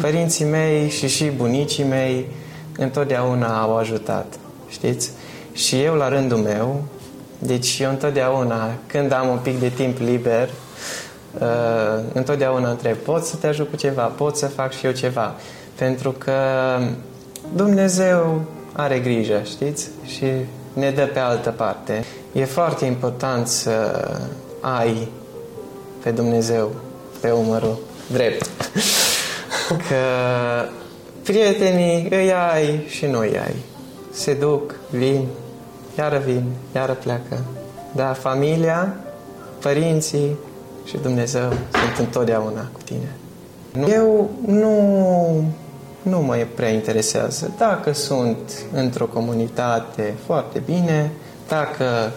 părinții mei și și bunicii mei întotdeauna au ajutat, știți? Și eu la rândul meu, deci eu întotdeauna, când am un pic de timp liber, uh, întotdeauna întreb, pot să te ajut cu ceva, pot să fac și eu ceva. Pentru că Dumnezeu are grijă, știți? Și ne dă pe altă parte. E foarte important să ai pe Dumnezeu pe umărul drept. Că prietenii îi ai și noi ai. Se duc, vin, iară vin, iară pleacă. Dar familia, părinții și Dumnezeu sunt întotdeauna cu tine. Eu nu, nu mă prea interesează. Dacă sunt într-o comunitate foarte bine, dacă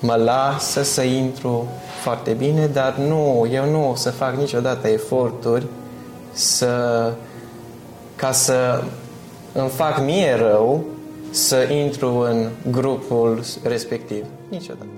mă lasă să intru foarte bine, dar nu, eu nu o să fac niciodată eforturi să, ca să îmi fac mie rău să intru în grupul respectiv. Niciodată.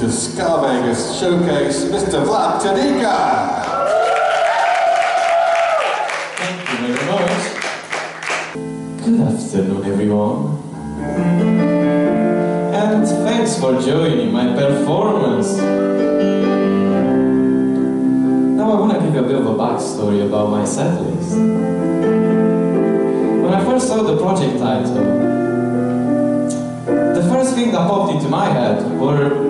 To Scar Vegas Showcase, Mr. Vlad Tadika. Thank you very much. Good afternoon, everyone. And thanks for joining my performance. Now I want to give you a bit of a backstory about my setlist. When I first saw the project title, the first thing that popped into my head were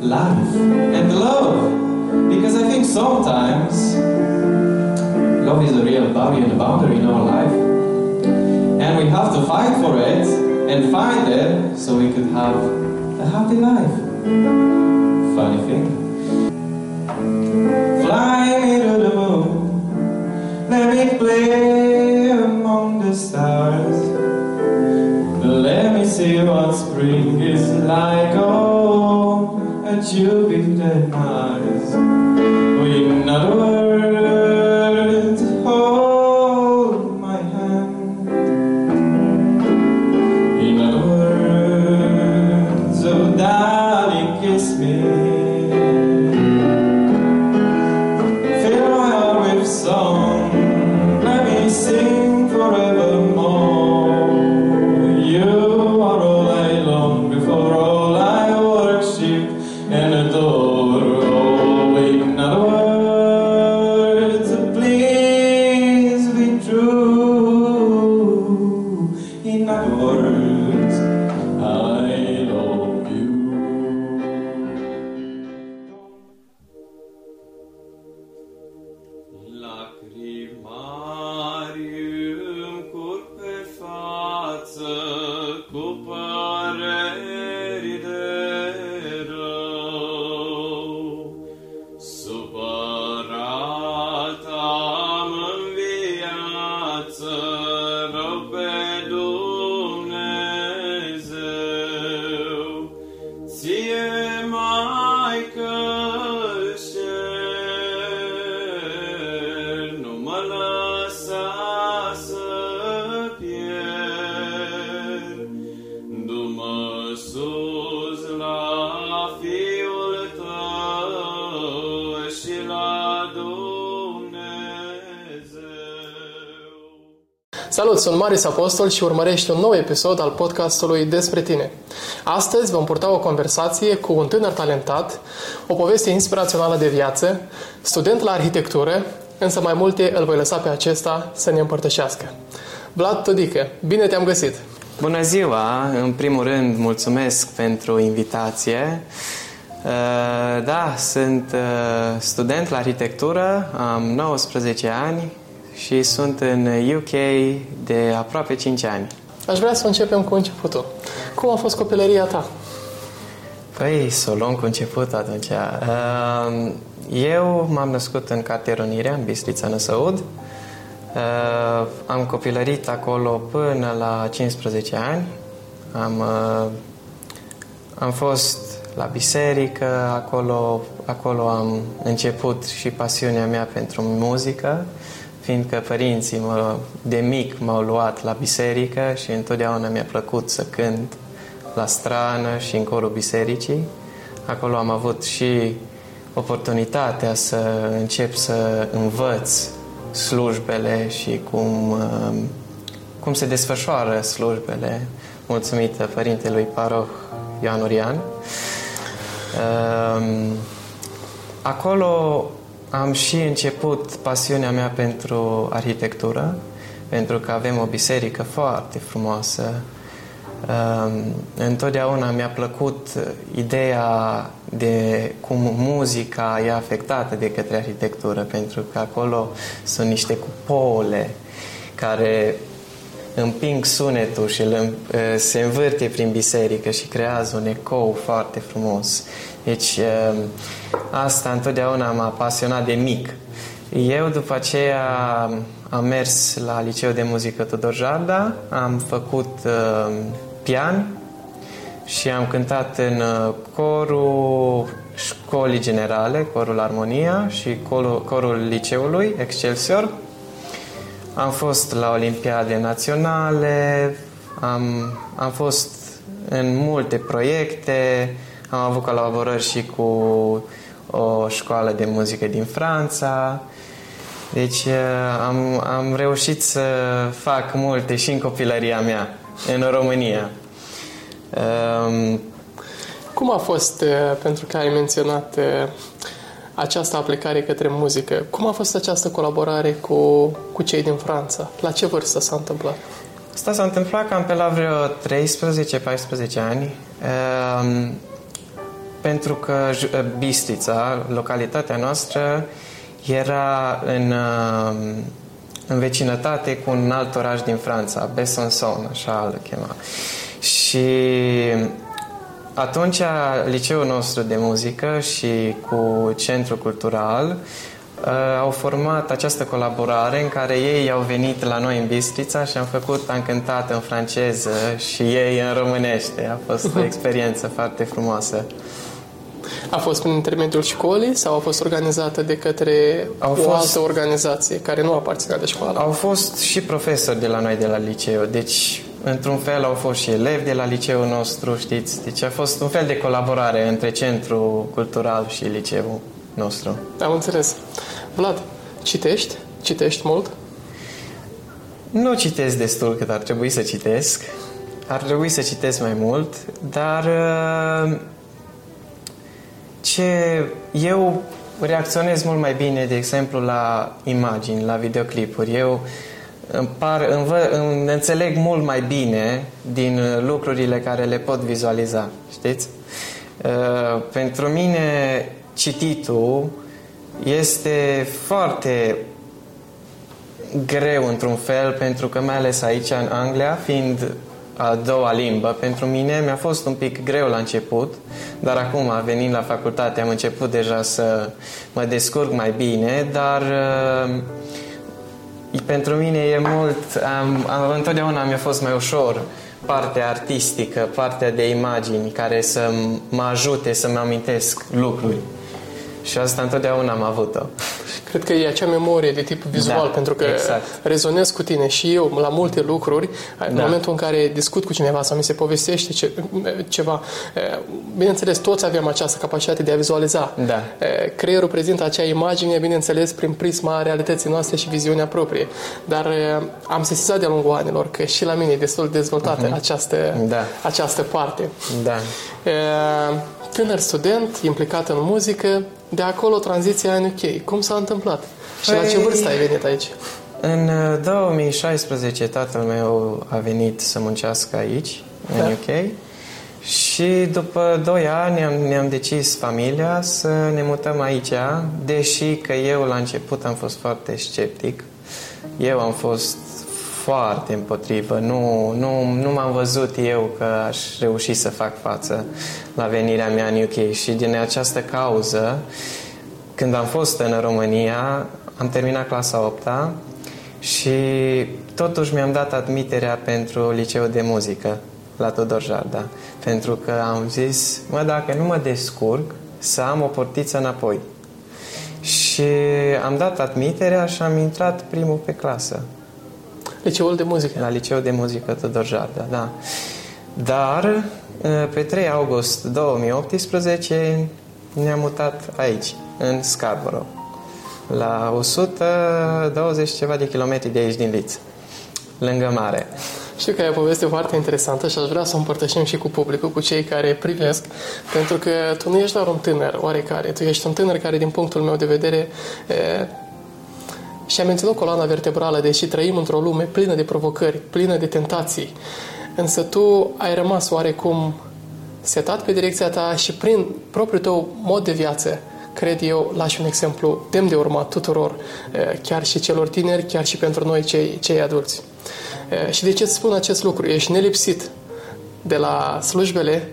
life and love. Because I think sometimes love is a real barrier and a boundary in our life. And we have to fight for it and find it so we could have a happy life. Funny thing. Fly me to the moon, let me play among the stars. Let me see what spring is like that you've been there. Sunt Marius Apostol și urmărești un nou episod al podcastului Despre tine. Astăzi vom purta o conversație cu un tânăr talentat, o poveste inspirațională de viață, student la arhitectură, însă mai multe îl voi lăsa pe acesta să ne împărtășească. Vlad Todică, bine te-am găsit! Bună ziua! În primul rând, mulțumesc pentru invitație. Uh, Da, sunt uh, student la arhitectură, am 19 ani și sunt în UK de aproape 5 ani. Aș vrea să începem cu începutul. Cum a fost copilăria ta? Păi, să o luăm cu început atunci. Uh, Eu m-am născut în cartierul Unirea, în Bistrița Năsăud. Uh, Am copilărit acolo până la 15 ani. Am, uh, am fost la biserică, acolo, acolo am început și pasiunea mea pentru muzică, fiindcă părinții mă, de mic m-au luat la biserică și întotdeauna mi-a plăcut să cânt la strană și în corul bisericii. Acolo am avut și oportunitatea să încep să învăț slujbele și cum, uh, cum se desfășoară slujbele, mulțumită Părintelui Paroh Ioan Urian. Um, acolo am și început pasiunea mea pentru arhitectură, pentru că avem o biserică foarte frumoasă. Um, întotdeauna mi-a plăcut ideea de cum muzica e afectată de către arhitectură, pentru că acolo sunt niște cupole care împing sunetul și îl, se învârte prin biserică și creează un ecou foarte frumos. Deci asta întotdeauna m-a pasionat de mic. Eu după aceea am mers la Liceu de Muzică Tudor Jarda, am făcut uh, pian și am cântat în corul școlii generale, corul Armonia și corul, corul liceului Excelsior. Am fost la Olimpiade Naționale, am, am fost în multe proiecte, am avut colaborări și cu o școală de muzică din Franța. Deci eh, am, am reușit să fac multe și în copilăria mea, în România. Um, Cum a fost, eh, pentru că ai menționat eh, această aplicare către muzică. Cum a fost această colaborare cu, cu cei din Franța? La ce vârstă s-a întâmplat? Asta s-a întâmplat cam pe la vreo 13-14 ani, um, pentru că Bistrița, localitatea noastră, era în, um, în vecinătate cu un alt oraș din Franța, Besançon, așa îl chema. Și atunci, liceul nostru de muzică și cu centrul cultural uh, au format această colaborare în care ei au venit la noi în Bistrița și am făcut, am cântat în franceză și ei în românește. A fost o experiență foarte frumoasă. A fost prin intermediul școlii sau a fost organizată de către au o fost, altă organizație care nu aparținea de școală? Au fost și profesori de la noi de la liceu, deci într-un fel au fost și elevi de la liceul nostru, știți? Deci a fost un fel de colaborare între Centrul Cultural și liceul nostru. Am înțeles. Vlad, citești? Citești mult? Nu citesc destul cât ar trebui să citesc. Ar trebui să citesc mai mult, dar uh, ce eu reacționez mult mai bine, de exemplu, la imagini, la videoclipuri. Eu îmi, par, îmi, vă, îmi înțeleg mult mai bine din lucrurile care le pot vizualiza, știți? Uh, pentru mine cititul este foarte greu într-un fel, pentru că mai ales aici în Anglia, fiind a doua limbă, pentru mine mi-a fost un pic greu la început, dar acum, venind la facultate, am început deja să mă descurc mai bine, dar uh, pentru mine e mult, am, am, întotdeauna mi-a fost mai ușor partea artistică, partea de imagini care să mă ajute să-mi amintesc lucruri. Și asta întotdeauna am avut-o. Cred că e acea memorie de tip vizual, da, pentru că exact. rezonez cu tine și eu la multe lucruri, da. în momentul în care discut cu cineva sau mi se povestește ce, ceva, bineînțeles, toți avem această capacitate de a vizualiza. Da. Creierul prezintă acea imagine, bineînțeles, prin prisma realității noastre și viziunea proprie. Dar am sesizat de-a lungul anilor că și la mine e destul de dezvoltată uh-huh. această, da. această parte. Da. Tânăr student, implicat în muzică, de acolo tranziția în UK. Cum s-a întâmplat? Și păi, la ce păi, vârstă ai venit aici? În 2016 uh, tatăl meu a venit să muncească aici, în da. UK. Și după 2 ani ne-am, ne-am decis familia să ne mutăm aici, deși că eu la început am fost foarte sceptic. Eu am fost foarte împotrivă. Nu, nu, nu m-am văzut eu că aș reuși să fac față la venirea mea în UK și din această cauză, când am fost în România, am terminat clasa 8 și totuși mi-am dat admiterea pentru liceu de muzică la Tudor Jarda. Pentru că am zis, mă, dacă nu mă descurc, să am o portiță înapoi. Și am dat admiterea și am intrat primul pe clasă. Liceul de muzică. La Liceul de Muzică Tudor Jarda, da. Dar, pe 3 august 2018, ne-am mutat aici, în Scarborough, la 120 ceva de kilometri de aici din Liț, lângă mare. Știu că e o poveste foarte interesantă și aș vrea să o împărtășim și cu publicul, cu cei care privesc, pentru că tu nu ești doar un tânăr oarecare, tu ești un tânăr care, din punctul meu de vedere, e, și-a menținut coloana vertebrală, deși trăim într-o lume plină de provocări, plină de tentații. Însă tu ai rămas oarecum setat pe direcția ta și prin propriul tău mod de viață, cred eu, lași un exemplu demn de urmat tuturor, chiar și celor tineri, chiar și pentru noi cei, cei adulți. Și de ce îți spun acest lucru? Ești nelipsit de la slujbele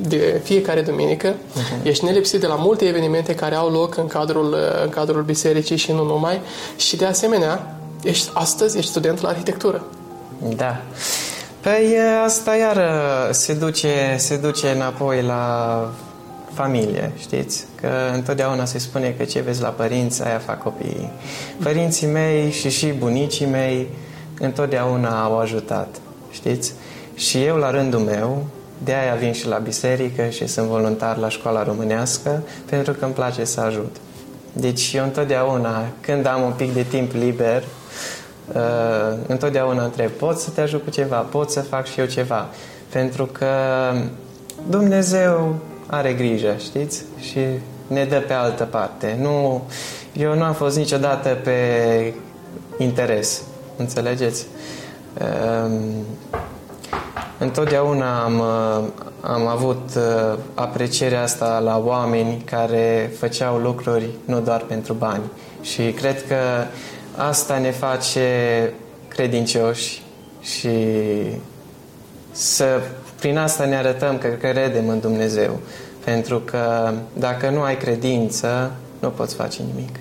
de fiecare duminică. Uh-huh. Ești nelipsit de la multe evenimente care au loc în cadrul, în cadrul bisericii și nu numai. Și de asemenea, ești, astăzi ești student la arhitectură. Da. Păi asta iar se duce, se duce înapoi la familie, știți? Că întotdeauna se spune că ce vezi la părinți, aia fac copiii. Părinții mei și și bunicii mei întotdeauna au ajutat, știți? Și eu, la rândul meu, de aia vin și la biserică și sunt voluntar la școala românească, pentru că îmi place să ajut. Deci eu întotdeauna, când am un pic de timp liber, uh, întotdeauna întreb, pot să te ajut cu ceva, pot să fac și eu ceva. Pentru că Dumnezeu are grijă, știți? Și ne dă pe altă parte. Nu, eu nu am fost niciodată pe interes, înțelegeți? Um, întotdeauna am, am avut uh, aprecierea asta la oameni care făceau lucruri nu doar pentru bani. Și cred că asta ne face credincioși și să, prin asta ne arătăm că credem în Dumnezeu. Pentru că dacă nu ai credință, nu poți face nimic.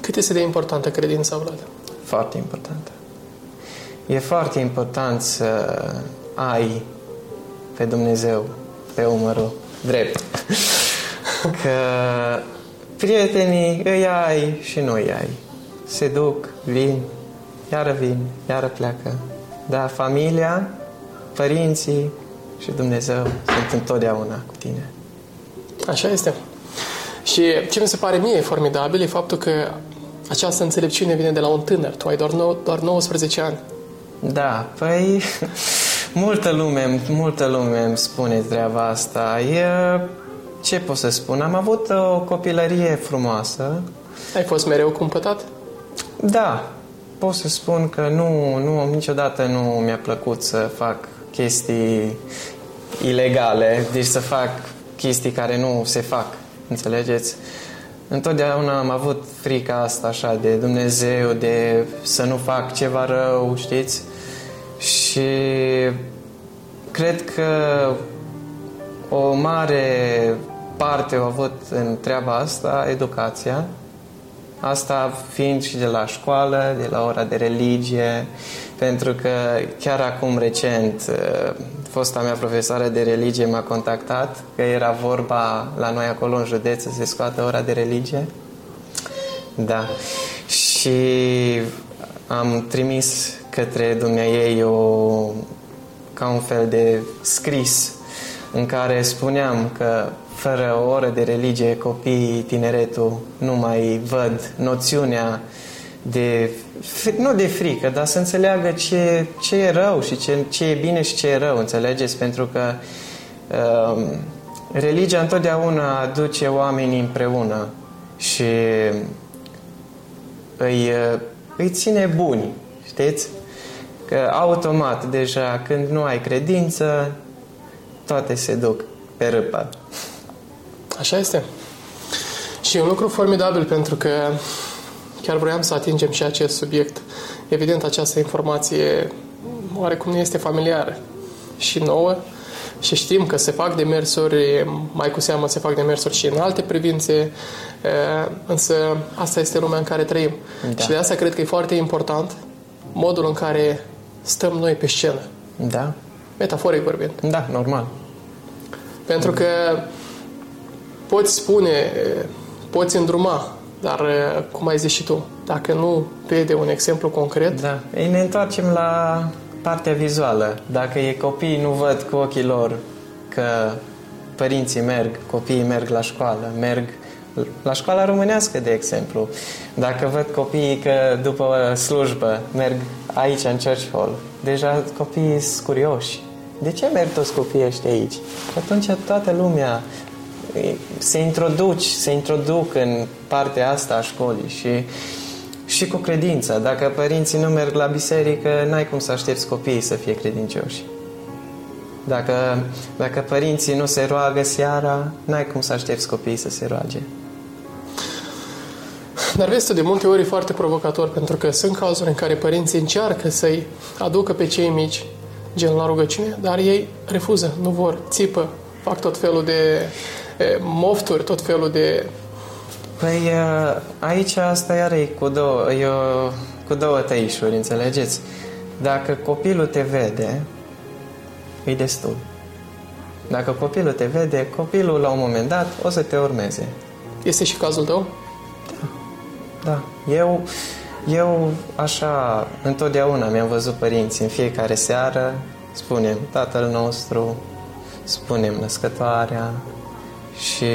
Cât este de importantă credința, Vlad? Foarte importantă. E foarte important să ai pe Dumnezeu pe umărul drept. Că prietenii îi ai și nu îi ai. Se duc, vin, iară vin, iară pleacă. Dar familia, părinții și Dumnezeu sunt întotdeauna cu tine. Așa este. Și ce mi se pare mie formidabil e faptul că această înțelepciune vine de la un tânăr. Tu ai doar, nou, doar 19 ani. Da, păi multă lume, multă lume îmi spune treaba asta. E, ce pot să spun? Am avut o copilărie frumoasă. Ai fost mereu cumpătat? Da, pot să spun că nu, nu niciodată nu mi-a plăcut să fac chestii ilegale, deci să fac chestii care nu se fac, înțelegeți? Întotdeauna am avut frica asta așa de Dumnezeu, de să nu fac ceva rău, știți? Și cred că o mare parte au avut în treaba asta educația, Asta fiind și de la școală, de la ora de religie, pentru că chiar acum recent uh, fosta mea profesoară de religie m-a contactat că era vorba la noi acolo în județ să se scoată ora de religie. Da. Și am trimis către ei o, ca un fel de scris în care spuneam că fără o oră de religie, copiii, tineretul nu mai văd noțiunea de, nu de frică, dar să înțeleagă ce, ce e rău și ce, ce e bine și ce e rău, înțelegeți? Pentru că uh, religia întotdeauna aduce oamenii împreună și îi, îi ține buni, știți? Că automat, deja, când nu ai credință, toate se duc pe râpă. Așa este. Și e un lucru formidabil pentru că chiar vroiam să atingem și acest subiect. Evident, această informație oarecum nu este familiară și nouă și știm că se fac demersuri, mai cu seamă se fac demersuri și în alte privințe, însă asta este lumea în care trăim. Da. Și de asta cred că e foarte important modul în care stăm noi pe scenă. Da. Metaforic vorbind. Da, normal. Pentru că poți spune, poți îndruma, dar cum ai zis și tu, dacă nu vede un exemplu concret, Da. Ei, ne întoarcem la partea vizuală. Dacă e copii nu văd cu ochii lor că părinții merg, copiii merg la școală, merg la școala românească, de exemplu. Dacă văd copiii că după slujbă merg aici în church hall, deja copiii sunt curioși. De ce merg toți copiii ăștia aici? Și atunci toată lumea e, se introduci, se introduc în partea asta a școlii și și cu credința. Dacă părinții nu merg la biserică, n-ai cum să aștepți copiii să fie credincioși. Dacă, dacă părinții nu se roagă seara, n-ai cum să aștepți copiii să se roage. Dar vezi tu, de multe ori e foarte provocator, pentru că sunt cazuri în care părinții încearcă să-i aducă pe cei mici, gen la rugăciune, dar ei refuză, nu vor, țipă, fac tot felul de e, mofturi, tot felul de... Păi uh, aici asta iar e cu două, e o, cu două tăișuri, înțelegeți? Dacă copilul te vede, e destul. Dacă copilul te vede, copilul la un moment dat o să te urmeze. Este și cazul tău? Da, eu, eu așa întotdeauna mi-am văzut părinții în fiecare seară, spunem Tatăl nostru, spunem născătoarea și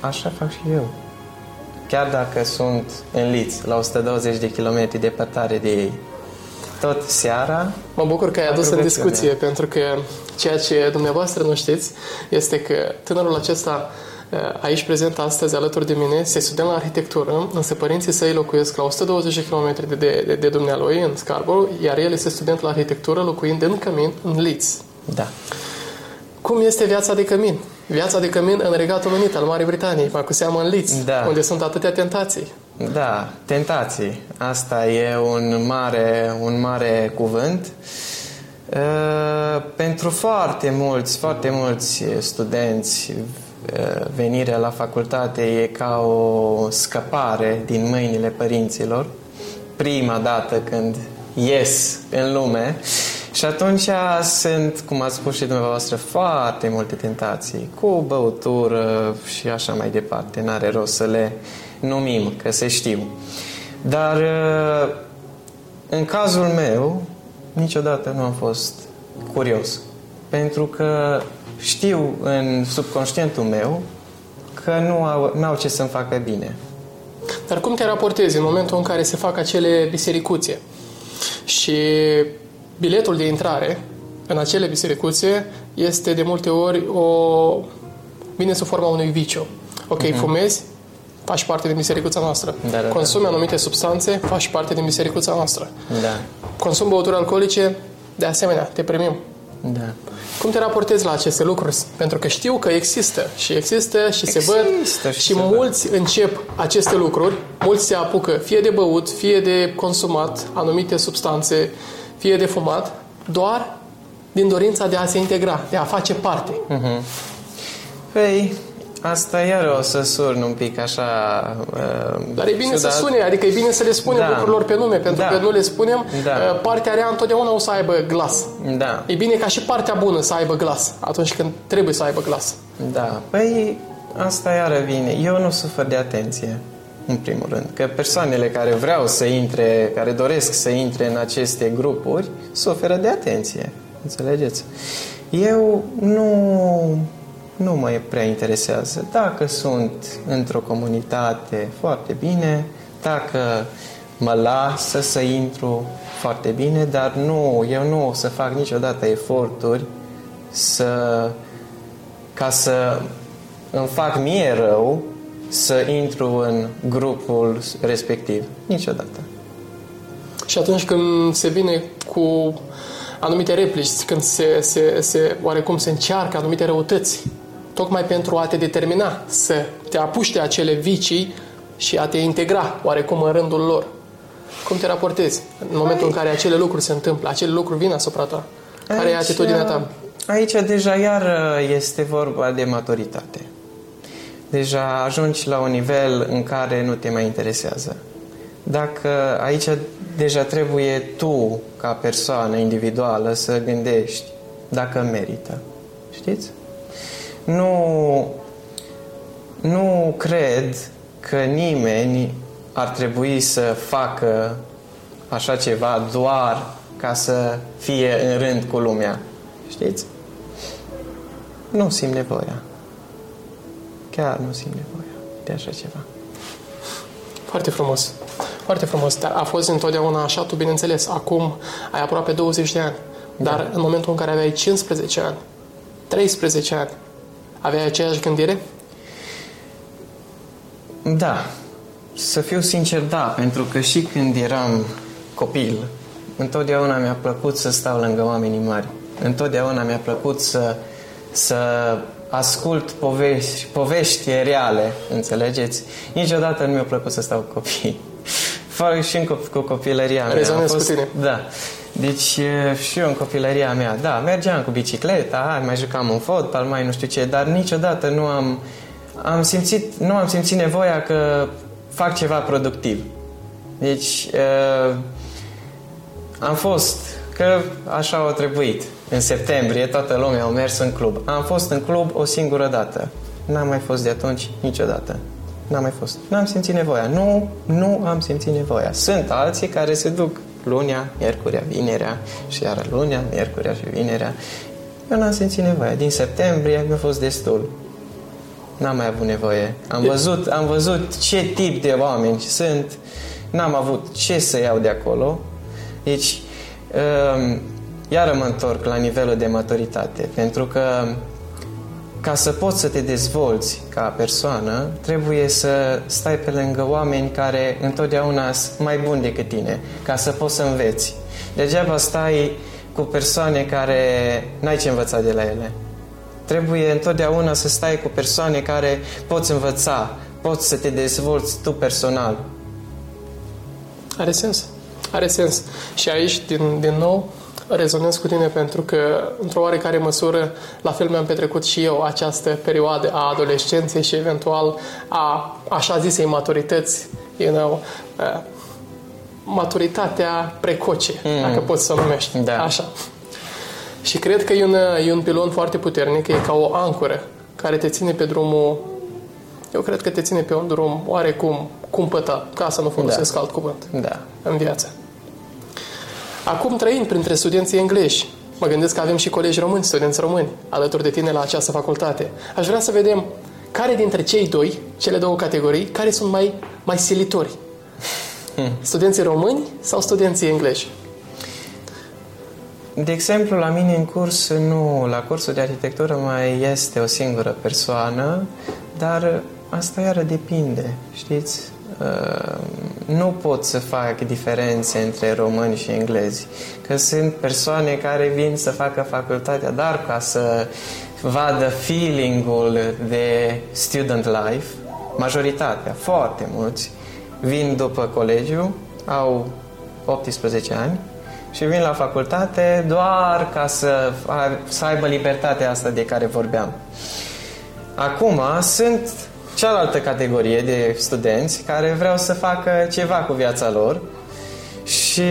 așa fac și eu. Chiar dacă sunt în Liț, la 120 de kilometri departare de ei, tot seara Mă bucur că ai Fac adus în rugăciune. discuție, pentru că ceea ce dumneavoastră nu știți este că tânărul acesta eh, aici prezent astăzi alături de mine este student la arhitectură, însă părinții săi locuiesc la 120 de km de, de, de, de dumnealui în Scarborough, iar el este student la arhitectură locuind în Cămin, în Leeds. Da. Cum este viața de cămin? Viața de cămin în Regatul Unit al Marii Britanii, mai cu seamă în Leeds, Da. unde sunt atâtea tentații. Da, tentații. Asta e un mare, un mare cuvânt. Uh, pentru foarte mulți, foarte mulți studenți, uh, venirea la facultate e ca o scăpare din mâinile părinților. Prima dată când ies în lume și atunci sunt, cum ați spus și dumneavoastră, foarte multe tentații, cu băutură și așa mai departe. N-are rost să le numim, că se știu. Dar uh, în cazul meu, niciodată nu am fost curios. Pentru că știu în subconștientul meu că nu au, n-au ce să-mi facă bine. Dar cum te raportezi în momentul în care se fac acele bisericuțe și biletul de intrare în acele bisericuțe este de multe ori o... vine sub forma unui viciu. Ok, uh-huh. fumezi, faci parte din bisericuța noastră. Mhm. Da, da, da. Consumi anumite substanțe, faci parte din bisericuța noastră. Da, Consumi băuturi alcoolice, de asemenea, te primim. da. Cum te raportezi la aceste lucruri? Pentru că știu că există și există și se văd Există și și se mulți încep aceste lucruri, mulți se apucă fie de băut, fie de consumat anumite substanțe, fie de fumat, doar din dorința de a se integra, de a face parte. Păi, asta iar o să surn un pic așa... Uh, Dar e bine ciudat. să sune, adică e bine să le spunem Da. lucrurilor pe nume, pentru Da. că nu le spunem, Da. uh, partea rea întotdeauna o să aibă glas. Da, E bine ca și partea bună să aibă glas, atunci când trebuie să aibă glas. da. Păi, asta iară vine. Eu nu sufer de atenție, în primul rând. Că persoanele care vreau să intre, care doresc să intre în aceste grupuri, suferă de atenție. Înțelegeți? Eu nu, nu mă prea interesează. Dacă sunt într-o comunitate foarte bine, dacă mă lasă să intru foarte bine, dar nu, eu nu o să fac niciodată eforturi să ca să îmi fac mie rău să intru în grupul respectiv. Niciodată. Și atunci când se vine cu anumite replici, când se, se, se oarecum se încearcă anumite răutăți, tocmai pentru a te determina să te apuci de acele vicii și a te integra oarecum în rândul lor. Cum te raportezi în momentul în care acele lucruri se întâmplă, acele lucruri vin asupra ta? Care e atitudinea ta? Aici deja iar este vorba de maturitate. Deja ajungi la un nivel în care nu te mai interesează. dacă aici deja trebuie tu, ca persoană individuală, să gândești dacă merită. Știți? Nu, nu cred că nimeni ar trebui să facă așa ceva doar ca să fie în rând cu lumea. Știți? Nu simt nevoia. Chiar nu simt nevoia de așa ceva. Foarte frumos. Foarte frumos. Dar a fost întotdeauna așa, tu bineînțeles, acum ai aproape 20 de ani. Dar Da. în momentul în care aveai 15 ani, 13 ani, aveai aceeași gândire? Da, să fiu sincer, da, pentru că și când eram copil, întotdeauna mi-a plăcut să stau lângă oamenii mari. Întotdeauna mi-a plăcut să, să ascult povești, povești reale, înțelegeți? Niciodată nu mi-a plăcut să stau cu copii. Fac și în cop- cu copilăria mea. Rezonez A cu tine. Da. Deci e, și eu în copilăria mea, da, mergeam cu bicicleta, mai jucam în fotbal, mai nu știu ce, dar niciodată nu am, am simțit, nu am simțit nevoia că fac ceva productiv. Deci uh, am fost, că așa au trebuit. În septembrie toată lumea a mers în club. Am fost în club o singură dată. N-am mai fost de atunci niciodată. N-am mai fost. N-am simțit nevoia. Nu, nu am simțit nevoia. Sunt alții care se duc lunea, miercurea, vinerea și iară lunea, miercurea și vinerea. Eu n-am simțit nevoia. Din septembrie mi-a fost destul. N-am mai avut nevoie. Am văzut, am văzut ce tip de oameni sunt. N-am avut ce să iau de acolo. Deci, um, iară mă întorc la nivelul de maturitate. Pentru că ca să poți să te dezvolți ca persoană, trebuie să stai pe lângă oameni care întotdeauna sunt mai buni decât tine, ca să poți să înveți. Degeaba stai cu persoane care n-ai ce învăța de la ele. Trebuie întotdeauna să stai cu persoane care poți învăța, poți să te dezvolți tu personal. Are sens. Are sens. Și aici, din, din nou, rezonez cu tine pentru că, într-o oarecare măsură, la fel mi-am petrecut și eu această perioadă a adolescenței și eventual a așa zisei maturități, you know, uh, maturitatea precoce, mm. dacă poți să o numești. Da. Așa. Și cred că e un, e un pilon foarte puternic, e ca o ancoră care te ține pe drumul eu cred că te ține pe un drum oarecum cumpătat, ca să nu folosesc alt cuvânt Da. în viață. Acum trăind printre studenții englezi, mă gândesc că avem și colegi români, studenți români, alături de tine la această facultate. Aș vrea să vedem care dintre cei doi, cele două categorii, care sunt mai, mai silitori. Studenții români sau studenții englezi? De exemplu, la mine în curs, nu, la cursul de arhitectură mai este o singură persoană, dar asta iară depinde, știți? Uh, Nu pot să fac diferențe între români și englezi, că sunt persoane care vin să facă facultatea doar ca să vadă feeling-ul de student life, majoritatea, foarte mulți, vin după colegiu, au 18 ani și vin la facultate doar ca să, să aibă libertatea asta de care vorbeam. Acum sunt cealaltă categorie de studenți care vreau să facă ceva cu viața lor și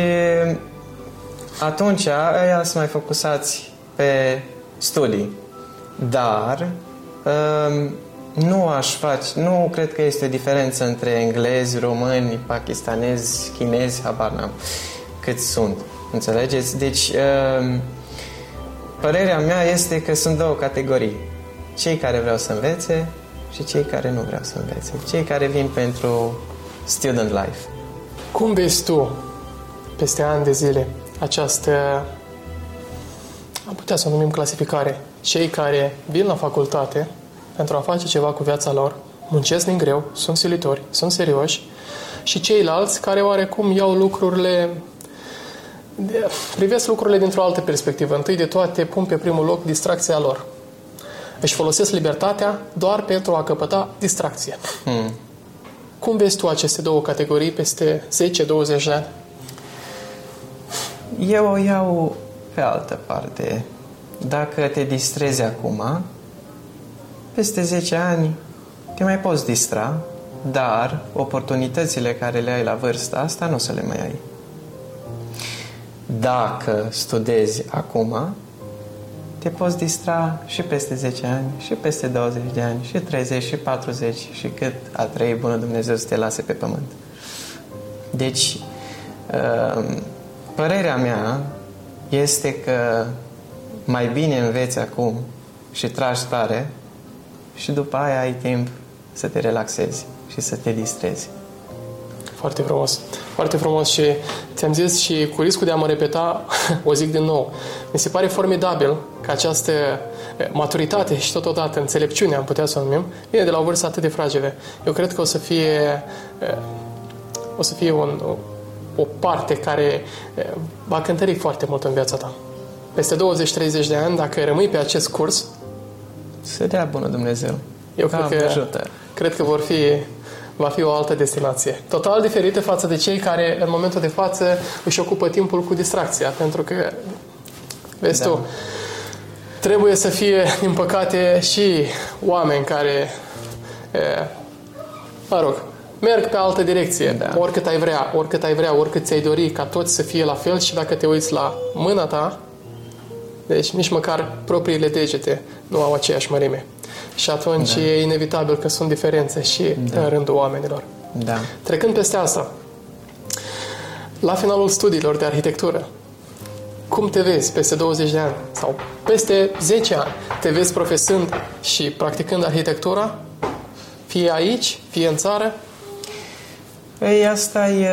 atunci ăia sunt mai focusați pe studii. Dar um, nu aș face, nu cred că este o diferență între englezi, români, pakistanezi, chinezi, habar n-am cât sunt. Înțelegeți? Deci, um, părerea mea este că sunt două categorii. Cei care vreau să învețe și cei care nu vreau să învețe. Cei care vin pentru student life. Cum vezi tu, peste ani de zile, această, am putea să o numim clasificare, cei care vin la facultate pentru a face ceva cu viața lor, muncesc din greu, sunt silitori, sunt serioși, și ceilalți care oarecum iau lucrurile de- privesc lucrurile dintr-o altă perspectivă. Întâi de toate pun pe primul loc distracția lor. Își folosesc libertatea doar pentru a căpăta distracție. Hmm. Cum vezi tu aceste două categorii peste 10-20 de ani? Eu o iau pe altă parte. Dacă te distrezi acum, peste 10 ani te mai poți distra, dar oportunitățile care le ai la vârsta asta nu o să le mai ai. Dacă studiezi acum, te poți distra și peste 10 ani, și peste 20 de ani, și 30, și 40, și cât a trăi Bunul Dumnezeu să te lase pe pământ. Deci, uh, părerea mea este că mai bine înveți acum și tragi tare și după aia ai timp să te relaxezi și să te distrezi. Foarte frumos. Foarte frumos și ți-am zis și cu riscul de a mă repeta, o zic din nou, mi se pare formidabil că această maturitate și totodată înțelepciune, am putea să o numim, vine de la o vârstă atât de fragile. Eu cred că o să fie o să fie un, o, o parte care va cântări foarte mult în viața ta. Peste 20-30 de ani, dacă rămâi pe acest curs, Să dea bună Dumnezeu. eu cred Doamne că, ajută. cred că vor fi, va fi o altă destinație. Total diferită față de cei care în momentul de față își ocupă timpul cu distracția, pentru că, vezi Da. tu, trebuie să fie, din păcate, și oameni care, e, mă rog, merg pe altă direcție, Da. oricât ai vrea, oricât ai vrea, oricât ți-ai dori ca toți să fie la fel și dacă te uiți la mâna ta, deci nici măcar propriile degete nu au aceeași mărime. Și atunci da. e inevitabil că sunt diferențe și da. în rândul oamenilor. Da. Trecând peste asta, la finalul studiilor de arhitectură, cum te vezi peste 20 de ani sau peste 10 ani? Te vezi profesând și practicând arhitectura? Fie aici, fie în țară? Ei, asta e,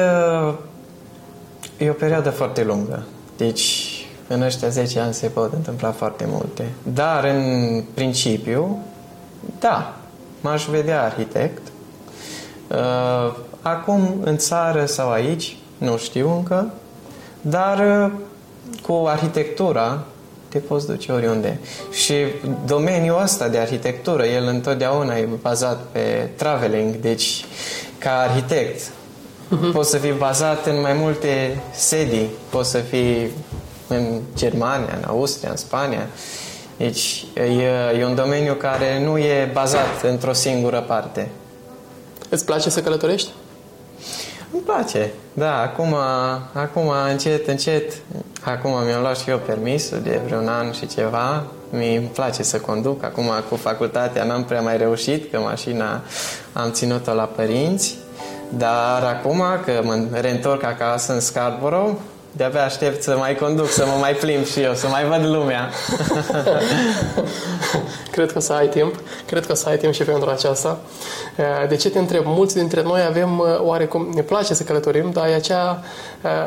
e o perioadă foarte lungă. Deci, în ăștia 10 ani se pot întâmpla foarte multe. Dar, în principiu, da, m-aș vedea arhitect. Uh, Acum, în țară sau aici, nu știu încă, dar uh, cu arhitectura te poți duce oriunde. Și domeniul ăsta de arhitectură, el întotdeauna e bazat pe traveling, deci ca arhitect poți să fii bazat în mai multe sedii, poți să fii în Germania, în Austria, în Spania. Deci e, e un domeniu care nu e bazat într-o singură parte. Îți place să călătorești? Îmi place, da, acum, acum încet, încet, acum mi-am luat și eu permisul de vreun an și ceva, mi place să conduc, acum cu facultatea n-am prea mai reușit, că mașina am ținut-o la părinți, dar acum că mă reîntorc acasă în Scarborough, de-abia aștept să mai conduc, să mă mai plimb și eu, să mai văd lumea. Cred că o să ai timp. Cred că o să ai timp și pentru aceasta. De ce te întreb? Mulți dintre noi avem oarecum, ne place să călătorim, dar e acea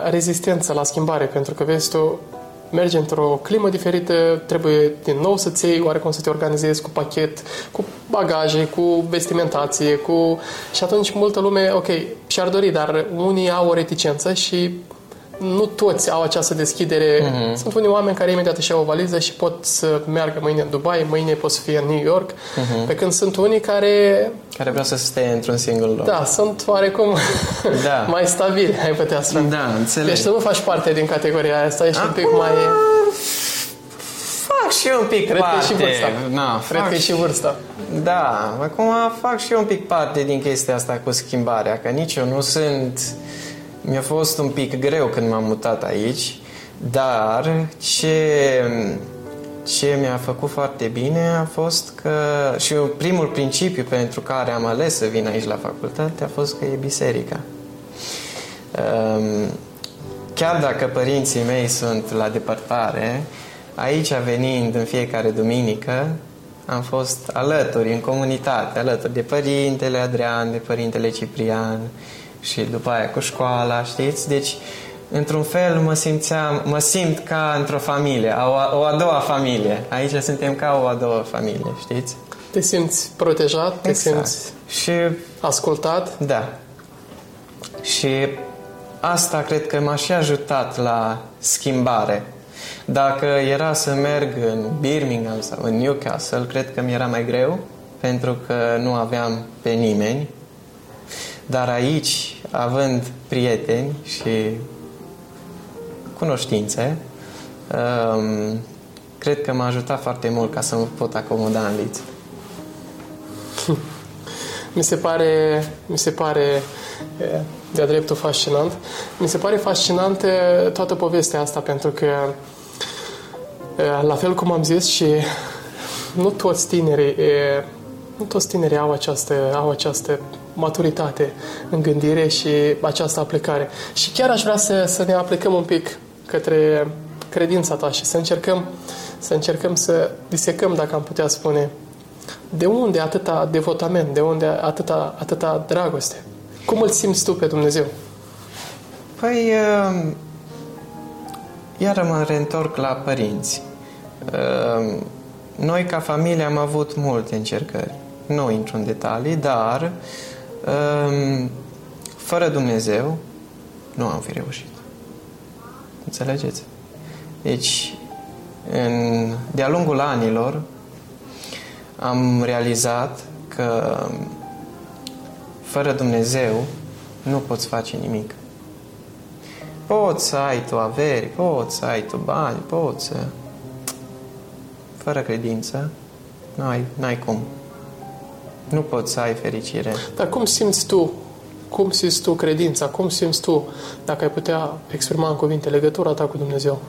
rezistență la schimbare, pentru că vezi tu, mergi într-o climă diferită, trebuie din nou să-ți iei oarecum să te organizezi cu pachet, cu bagaje, cu vestimentație, cu... Și atunci multă lume, ok, și-ar dori, dar unii au o reticență și nu toți au această deschidere. Mm-hmm. Sunt unii oameni care imediat își iau o valiză și pot să meargă mâine în Dubai, mâine pot să fie în New York, mm-hmm. pe când sunt unii care, Care vreau să stea într-un singur loc. da, sunt oarecum Da. mai stabili, ai putea spune. Da, înțeleg. Deci tu nu faci parte din categoria asta, ești un pic Acum, mai... Fac și eu un pic Cred că e parte. și vârsta. Na, Cred fac că e și vârsta. Da, acum fac și eu un pic parte din chestia asta cu schimbarea, că nici eu nu sunt... Mi-a fost un pic greu când m-am mutat aici, dar ce, ce mi-a făcut foarte bine a fost că... Și eu, primul principiu pentru care am ales să vin aici la facultate a fost că e biserica. Um, chiar dacă părinții mei sunt la depărtare, aici venind în fiecare duminică, am fost alături, în comunitate, alături de părintele Adrian, de părintele Ciprian și după aia cu școala, știți? Deci, într-un fel, mă simțeam, mă simt ca într-o familie, o, o a doua familie. Aici suntem ca o a doua familie, știți? Te simți protejat, te simți Și ascultat. da. Și asta cred că m-a și ajutat la schimbare. Dacă era să merg în Birmingham sau în Newcastle, cred că mi era mai greu, pentru că nu aveam pe nimeni. Dar aici, având prieteni și cunoștințe, um, cred că m-a ajutat foarte mult ca să mă pot acomoda în Leeds. mi se pare, mi se pare e, de-a dreptul fascinant. Mi se pare fascinant e, toată povestea asta pentru că e, la fel cum am zis și nu toți tinerii e, nu toți tinerii au această, au această maturitate în gândire și această aplicare. Și chiar aș vrea să, să ne aplicăm un pic către credința ta și să încercăm, să încercăm să disecăm, dacă am putea spune, de unde atâta devotament, de unde atâta, atâta dragoste? Cum îl simți tu pe Dumnezeu? Păi, uh, iară mă reîntorc la părinți. Uh, Noi, ca familie, am avut multe încercări. Nu intru în detalii, dar um, fără Dumnezeu nu am fi reușit. Înțelegeți? Deci, în, de-a lungul anilor, am realizat că fără Dumnezeu nu poți face nimic. Poți să ai tu averi, poți să ai tu bani, poți să... Fără credință, n-ai, n-ai cum. Nu poți să ai fericire. Dar cum simți tu, cum simți tu credința, cum simți tu, dacă ai putea exprima în cuvinte legătura ta cu Dumnezeu?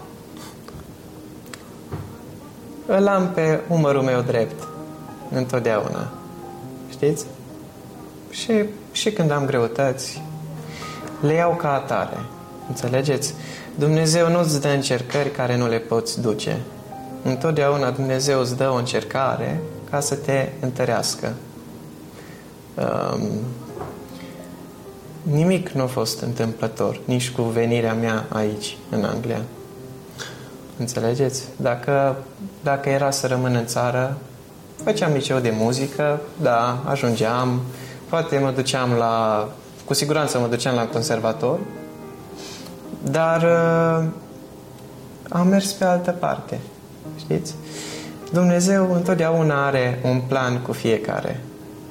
Îl am pe umărul meu drept, întotdeauna. Știți? Și, și când am greutăți, le iau ca atare. Înțelegeți? Dumnezeu nu-ți dă încercări care nu le poți duce. Întotdeauna Dumnezeu îți dă o încercare ca să te întărească. Um, nimic nu a fost întâmplător, nici cu venirea mea aici, în Anglia. Înțelegeți? Dacă, dacă era să rămân în țară, făceam liceu de muzică, da, ajungeam, poate mă duceam la, cu siguranță mă duceam la conservator, dar uh, am mers pe altă parte, știți? Dumnezeu întotdeauna are un plan cu fiecare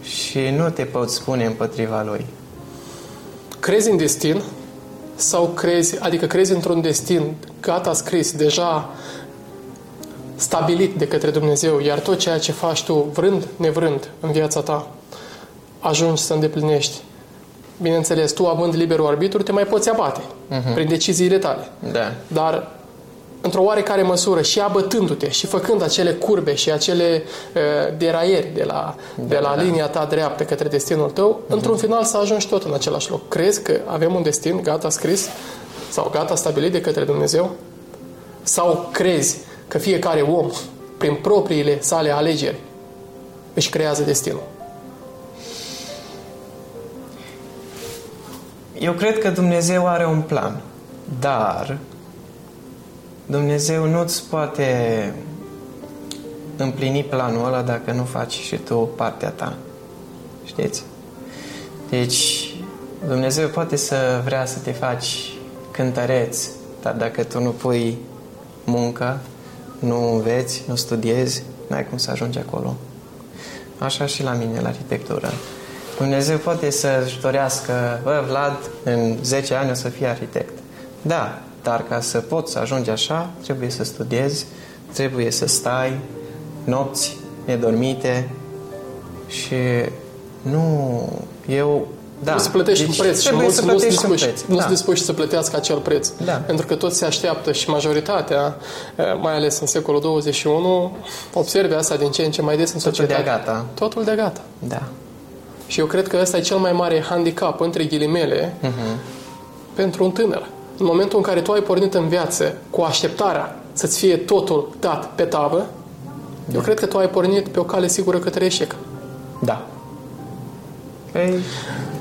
și nu te poți spune împotriva lui. Crezi în destin sau crezi, adică crezi într-un destin gata scris, deja stabilit de către Dumnezeu, iar tot ceea ce faci tu, vrând, nevrând, în viața ta, ajungi să îndeplinești. Bineînțeles, tu având liberul arbitru, te mai poți abate uh-huh. prin deciziile tale. Da. Dar într-o oarecare măsură și abătându-te și făcând acele curbe și acele uh, deraieri de la, de la da. linia ta dreaptă către destinul tău, uh-huh. într-un final să ajungi tot în același loc. Crezi că avem un destin gata scris sau gata stabilit de către Dumnezeu? Sau crezi că fiecare om, prin propriile sale alegeri, își creează destinul? Eu cred că Dumnezeu are un plan, dar Dumnezeu nu-ți poate împlini planul ăla dacă nu faci și tu partea ta. Știți? Deci, Dumnezeu poate să vrea să te faci cântăreț, dar dacă tu nu pui muncă, nu înveți, nu studiezi, n-ai cum să ajungi acolo. Așa și la mine, la arhitectură. Dumnezeu poate să-și dorească, bă, Vlad, în 10 ani o să fii arhitect. Da, dar ca să poți să ajungi așa, trebuie să studiezi, trebuie să stai nopți nedormite și nu, eu da. Trebuie să plătești deci un preț și trebuie mulți să nu sunt plătești un dispuși, preț. nu Da. sunt dispuși să plătească acel preț. Da. Pentru că toți se așteaptă și majoritatea, eh, mai ales în secolul 21, observe asta din ce în ce mai des în Totul societate. de-a gata. Totul de gata. Da. Și eu cred că ăsta e cel mai mare handicap, între ghilimele, Mhm. pentru un tânăr. În momentul în care tu ai pornit în viață cu așteptarea să-ți fie totul dat pe tavă, eu cred că tu ai pornit pe o cale sigură către eșec. Da. Păi,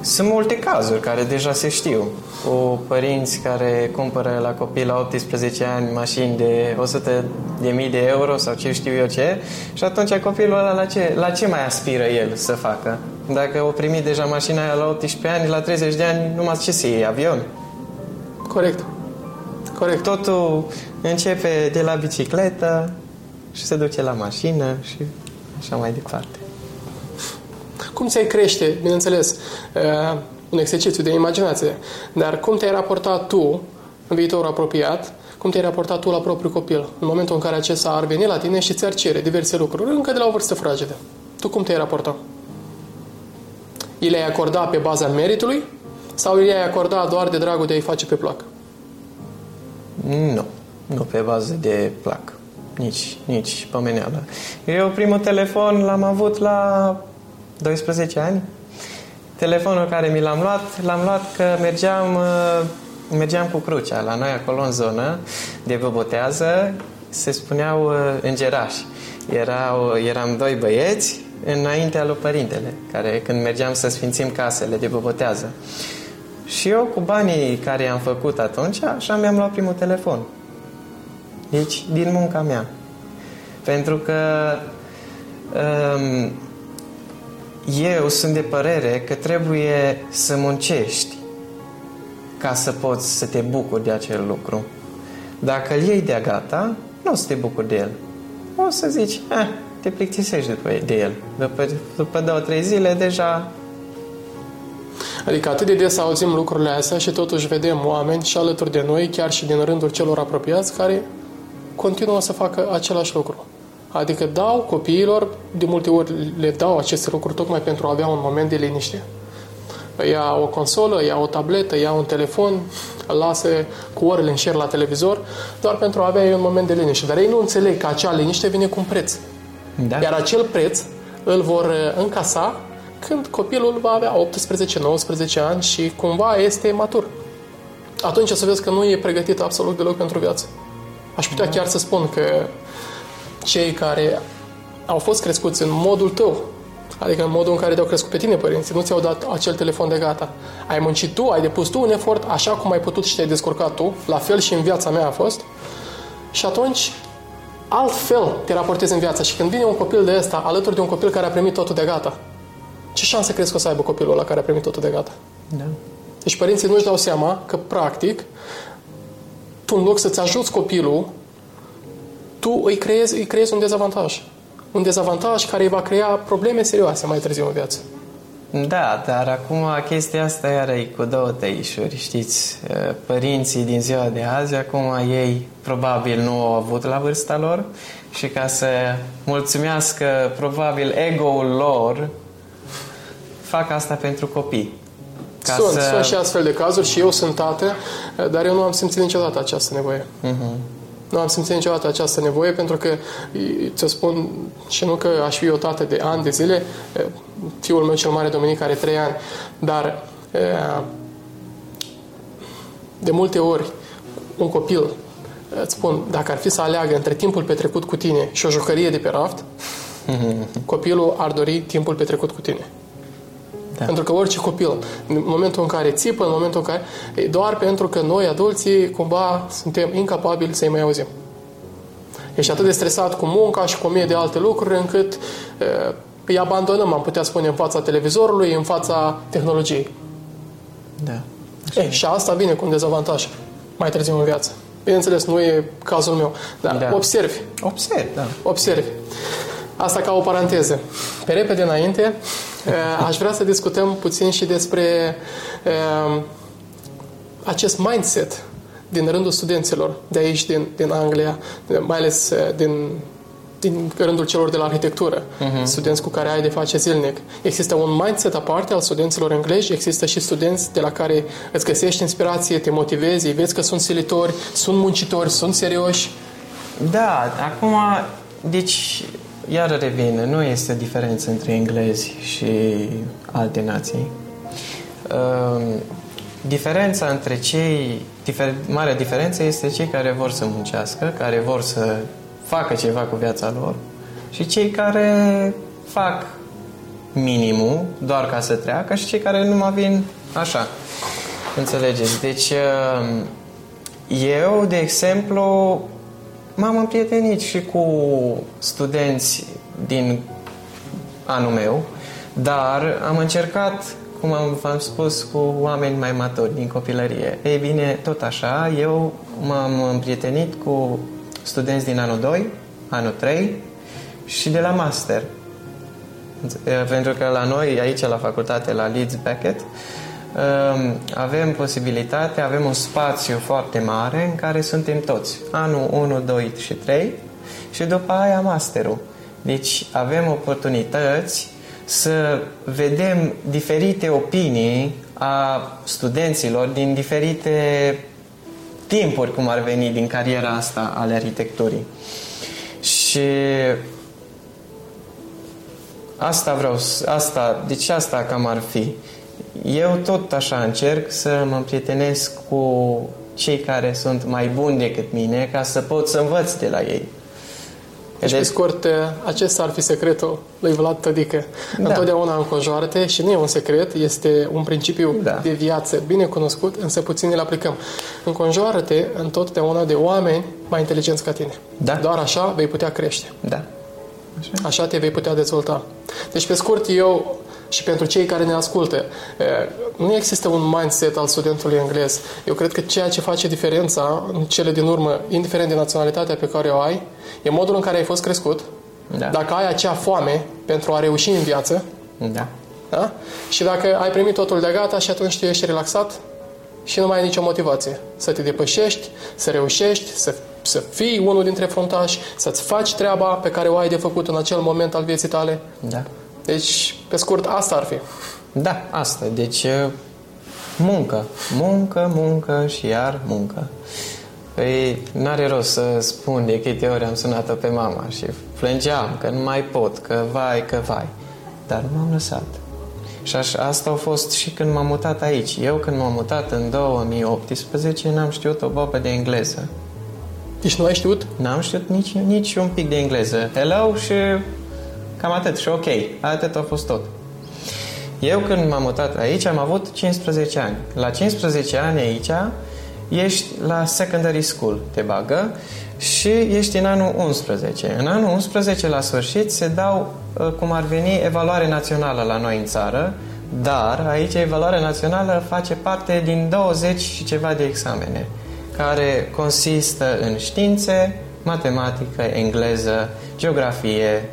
sunt multe cazuri care deja se știu. Cu părinți care cumpără la copii la 18 ani mașini de 100 de mii de euro sau ce știu eu ce și atunci copilul ăla la ce, la ce mai aspiră el să facă? Dacă o primit deja mașina aia la 18 ani, la 30 de ani, numai ce să iei? Avion? Corect. Corect. Totul începe de la bicicletă și se duce la mașină și așa mai departe. Cum ți-ai crește, bineînțeles, uh, un exercițiu de imaginație, dar cum te-ai raportat tu în viitorul apropiat, cum te-ai raportat tu la propriul copil, în momentul în care acesta ar veni la tine și ți-ar cere diverse lucruri, încă de la o vârstă fragedă. Tu cum te-ai raportat? îi le-ai acorda pe baza meritului sau îi le-ai acorda doar de dragul de a-i face pe plac? Nu, nu pe bază de plac. Nici, nici pomeneală. Eu primul telefon l-am avut la 12 ani. Telefonul care mi l-am luat, l-am luat că mergeam, uh, mergeam cu crucea la noi acolo în zonă de bobotează, se spuneau uh, îngerași. Erau, eram doi băieți înaintea lui părintele, care când mergeam să sfințim casele de bobotează. Și eu cu banii care am făcut atunci, așa mi-am luat primul telefon. Deci, din munca mea. Pentru că um, eu sunt de părere că trebuie să muncești ca să poți să te bucuri de acel lucru. Dacă îl iei de gata, nu o să te bucuri de el. O să zici, eh, te plictisești după, de el. După, după două, trei zile, deja Adică atât de des auzim lucrurile astea și totuși vedem oameni și alături de noi, chiar și din rândul celor apropiați, care continuă să facă același lucru. Adică dau copiilor, de multe ori le dau aceste lucruri tocmai pentru a avea un moment de liniște. Ia o consolă, ia o tabletă, ia un telefon, îl lasă cu orele în șer la televizor, doar pentru a avea un moment de liniște. Dar ei nu înțeleg că acea liniște vine cu un preț. da. Iar acel preț îl vor uh, încasa când copilul va avea 18-19 ani și cumva este matur. Atunci o să vezi că nu e pregătit absolut deloc pentru viață. Aș putea chiar să spun că cei care au fost crescuți în modul tău, adică în modul în care te-au crescut pe tine părinții, nu ți-au dat acel telefon de gata. Ai muncit tu, ai depus tu un efort, așa cum ai putut și te-ai descurcat tu, la fel și în viața mea a fost, și atunci altfel te raportezi în viață. Și când vine un copil de ăsta alături de un copil care a primit totul de gata, ce șanse crezi că o să aibă copilul ăla care a primit totul de gata? Da. Deci părinții nu-și dau seama că, practic, tu în loc să-ți ajuți copilul, tu îi creezi, îi creezi un dezavantaj. Un dezavantaj care îi va crea probleme serioase mai târziu în viață. Da, dar acum chestia asta iară e cu două tăișuri, știți? Părinții din ziua de azi, acum ei probabil nu au avut la vârsta lor și ca să mulțumească probabil ego-ul lor, fac asta pentru copii. Ca sunt, să... sunt și astfel de cazuri și eu sunt tată, dar eu nu am simțit niciodată această nevoie. Uh-huh. Nu am simțit niciodată această nevoie pentru că, ți spun, și nu că aș fi o tată de ani de zile, fiul meu cel mare, Dominic, are trei ani, dar de multe ori un copil, îți spun, dacă ar fi să aleagă între timpul petrecut cu tine și o jucărie de pe raft, copilul ar dori timpul petrecut cu tine. Da. Pentru că orice copil, în momentul în care țipă, în momentul în care... Doar pentru că noi, adulții, cumva suntem incapabili să-i mai auzim. Ești atât de stresat cu munca și cu o mie de alte lucruri încât e, îi abandonăm, am putea spune, în fața televizorului, în fața tehnologiei. Da. E, și asta vine cu un dezavantaj mai târziu în viață. Bineînțeles, nu e cazul meu, dar da. observi. Observi, da. Observi. Asta ca o paranteză. Pe repede înainte, aș vrea să discutăm puțin și despre acest mindset din rândul studenților de aici, din, din Anglia, mai ales din, din rândul celor de la arhitectură, uh-huh. studenți cu care ai de face zilnic. Există un mindset aparte al studenților englezi, există și studenți de la care îți găsești inspirație, te motivezi, vezi că sunt silitori, sunt muncitori, sunt serioși. Da, acum, deci iar revin, nu este diferență între englezi și alte nații. Uh, diferența între cei, difer, marea diferență este cei care vor să muncească, care vor să facă ceva cu viața lor și cei care fac minimul doar ca să treacă și cei care nu mai vin așa. Înțelegeți? Deci eu, de exemplu, m-am împrietenit și cu studenți din anul meu, dar am încercat, cum am, v-am spus, cu oameni mai maturi din copilărie. Ei bine, tot așa, eu m-am împrietenit cu studenți din anul 2, anul 3 și de la master. Pentru că la noi, aici la facultate, la Leeds Beckett, Ehm, avem posibilitate, avem un spațiu foarte mare în care suntem toți. Anul 1, 2 și 3 și după aia masterul. Deci avem oportunități să vedem diferite opinii a studenților din diferite timpuri, cum ar veni, din cariera asta ale arhitecturii. Și asta vreau, asta, deci asta cam ar fi. Eu tot așa încerc să mă împrietenesc cu cei care sunt mai buni decât mine ca să pot să învăț de la ei. Deci, pe scurt, acesta ar fi secretul lui Vlad Tădică. Da. Întotdeauna înconjoară-te și nu e un secret, este un principiu da. de viață bine cunoscut, însă puțin îl aplicăm. Înconjoară-te întotdeauna de oameni mai inteligenți ca tine. Da. Doar așa vei putea crește. Da. Așa. așa te vei putea dezvolta. Deci, pe scurt, eu și pentru cei care ne ascultă, nu există un mindset al studentului englez. Eu cred că ceea ce face diferența în cele din urmă, indiferent de naționalitatea pe care o ai, e modul în care ai fost crescut, da. dacă ai acea foame pentru a reuși în viață, da. Da? și dacă ai primit totul de gata și atunci tu ești relaxat și nu mai ai nicio motivație să te depășești, să reușești, să să fii unul dintre fruntași, să-ți faci treaba pe care o ai de făcut în acel moment al vieții tale. Da. Deci, pe scurt, asta ar fi. Da, asta. Deci, muncă. Muncă, muncă și iar muncă. Păi, n-are rost să spun de câte ori am sunat-o pe mama și plângeam că nu mai pot, că vai, că vai. Dar nu m-am lăsat. Și așa, asta a fost și când m-am mutat aici. Eu când m-am mutat în 2018 n-am știut o bobă de engleză. Deci nu ai știut? N-am știut nici, nici un pic de engleză. Hello și cam atât. Și ok. Atât a fost tot. Eu când m-am mutat aici am avut 15 ani. La 15 ani aici ești la secondary school, te bagă și ești în anul 11. În anul 11, la sfârșit, se dau, uh, cum ar veni, evaluare națională la noi în țară, dar aici evaluarea națională face parte din 20 și ceva de examene, care consistă în științe, matematică, engleză, geografie,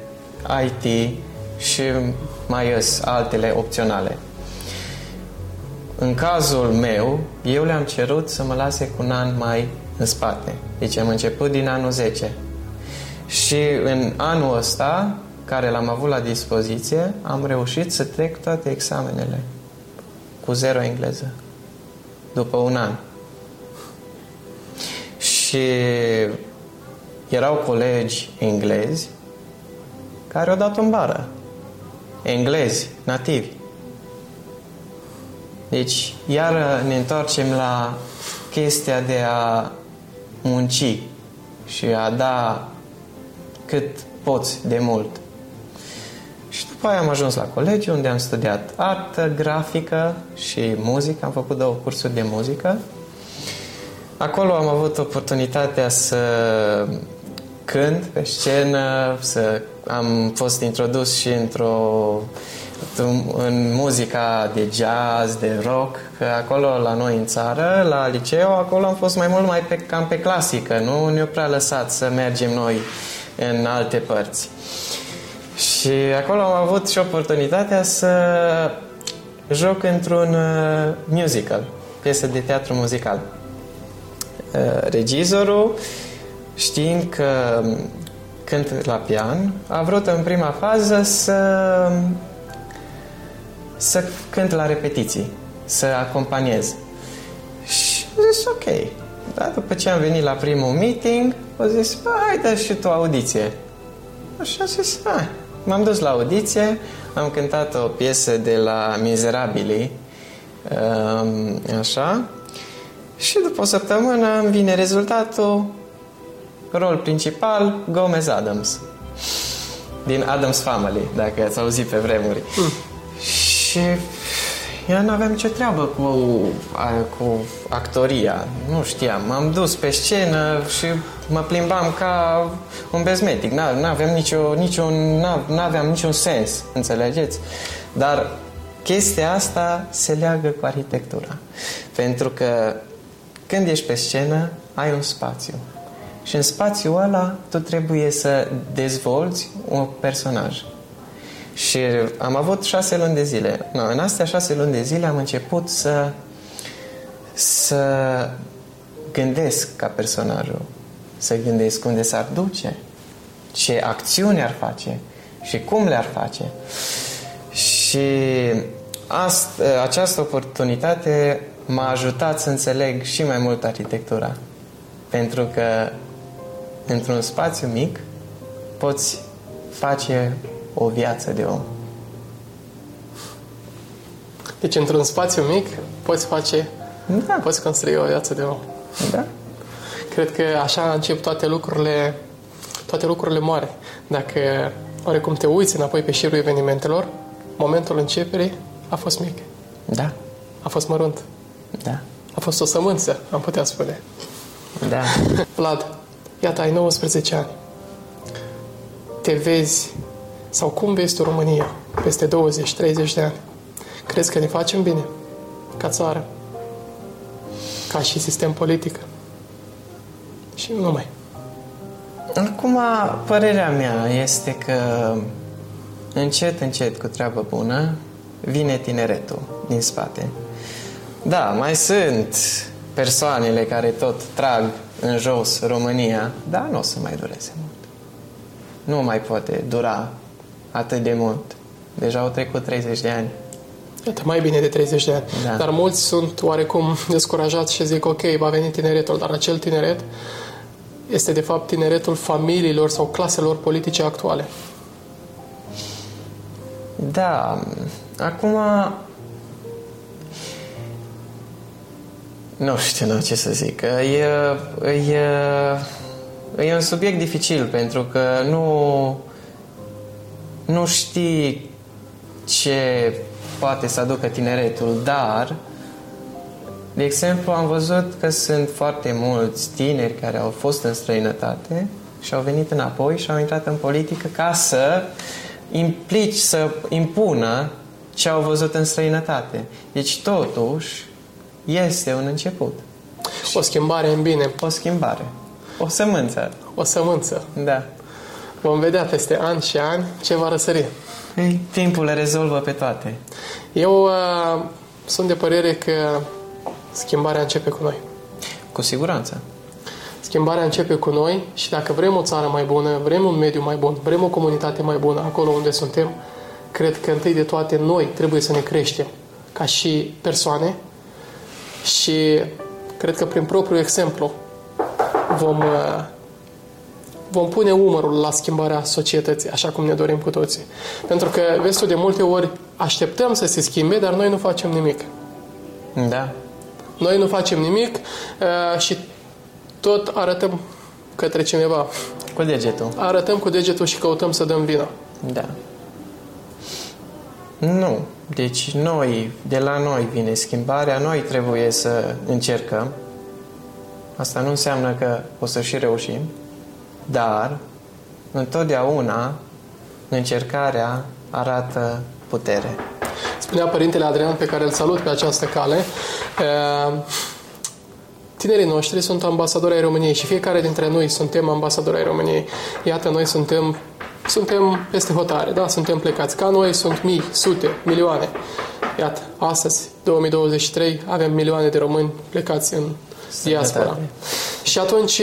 IT și mai sunt altele opționale. În cazul meu, eu le-am cerut să mă lase cu un an mai în spate. Deci am început din anul 10. Și în anul ăsta, care l-am avut la dispoziție, am reușit să trec toate examenele cu zero engleză. După un an. Și erau colegi englezi care au dat în bară. Englezi, nativi. Deci, iar ne întoarcem la chestia de a munci și a da cât poți de mult. Și după aia am ajuns la colegiu unde am studiat artă, grafică și muzică. Am făcut două cursuri de muzică. Acolo am avut oportunitatea să cânt pe scenă, să am fost introdus și într-o în muzica de jazz, de rock, că acolo la noi în țară, la liceu, acolo am fost mai mult mai pe, cam pe clasică, nu ne-au prea lăsat să mergem noi în alte părți. Și acolo am avut și oportunitatea să joc într-un uh, musical, piesă de teatru muzical. Uh, regizorul, știind că cânt la pian, a vrut în prima fază să să cânt la repetiții, să acompaniez. Și am zis, ok. Dar după ce am venit la primul meeting, au zis, hai, dă și tu audiție. Și am zis, hai. M-am dus la audiție, am cântat o piesă de la Miserabili, um, așa, și după o săptămână îmi vine rezultatul, rol principal, Gomez Adams, din Adams Family, dacă ați auzit pe vremuri. Mm. Și eu nu aveam nicio treabă cu, cu actoria. Nu știam. M-am dus pe scenă și mă plimbam ca un bezmetic. Nu aveam nicio, niciun, n-aveam niciun sens, înțelegeți? Dar chestia asta se leagă cu arhitectura. Pentru că când ești pe scenă, ai un spațiu. Și în spațiul ăla tu trebuie să dezvolți un personaj. Și am avut șase luni de zile. No, în astea șase luni de zile am început să să gândesc ca personajul. Să gândesc unde s-ar duce, ce acțiuni ar face și cum le-ar face. Și ast, această oportunitate m-a ajutat să înțeleg și mai mult arhitectura. Pentru că într-un spațiu mic poți face o viață de om. Deci, într-un spațiu mic, poți face, Da, poți construi o viață de om. da. Cred că așa încep toate lucrurile, toate lucrurile mari. Dacă oarecum te uiți înapoi pe șirul evenimentelor, momentul începerii a fost mic, Da, a fost mărunt, da, a fost o sămânță, am putea spune. da. Vlad, iată, ai 19 ani. Te vezi, sau cum vezi tu România peste 20-30 de ani? Crezi că ne facem bine? Ca țară? Ca și sistem politic? Și nu numai. Acum, părerea mea este că încet, încet, cu treabă bună, vine tineretul din spate. Da, mai sunt persoanele care tot trag în jos România, dar nu o să mai dureze mult. Nu mai poate dura atât de mult. Deja au trecut 30 de ani. Iată, mai bine de 30 de ani. Da. Dar mulți sunt oarecum descurajați și zic, ok, va veni tineretul, dar acel tineret este de fapt tineretul familiilor sau claselor politice actuale. Da, acum... Nu știu nu, ce să zic. E, e, e un subiect dificil pentru că nu, nu știi ce poate să aducă tineretul, dar de exemplu, am văzut că sunt foarte mulți tineri care au fost în străinătate și au venit înapoi și au intrat în politică ca să implici, să impună ce au văzut în străinătate. Deci, totuși, este un început. O schimbare în bine, O schimbare. O sămânță. o sămânță. Da. Vom vedea peste ani și ani ce va răsări. Ei, timpul le rezolvă pe toate. Eu uh, sunt de părere că schimbarea începe cu noi. Cu siguranță. Schimbarea începe cu noi și dacă vrem o țară mai bună, vrem un mediu mai bun, vrem o comunitate mai bună acolo unde suntem, cred că întâi de toate noi trebuie să ne creștem ca și persoane și cred că prin propriul exemplu vom, uh, vom pune umărul la schimbarea societății, așa cum ne dorim cu toții. Pentru că, vezi tu, de multe ori așteptăm să se schimbe, dar noi nu facem nimic. Da. Noi nu facem nimic uh, și tot arătăm către cineva. Cu degetul. Arătăm cu degetul și căutăm să dăm vina. Da. Nu. Deci noi, de la noi vine schimbarea, noi trebuie să încercăm. Asta nu înseamnă că o să și reușim, dar întotdeauna încercarea arată putere. Spunea Părintele Adrian, pe care îl salut pe această cale, uh, tinerii noștri sunt ambasadori ai României și fiecare dintre noi suntem ambasadori ai României. Iată, noi suntem, suntem peste hotare, da? Suntem plecați. Ca noi sunt mii, sute, milioane. Iată, astăzi, 2023, avem milioane de români plecați în diaspora. Și atunci,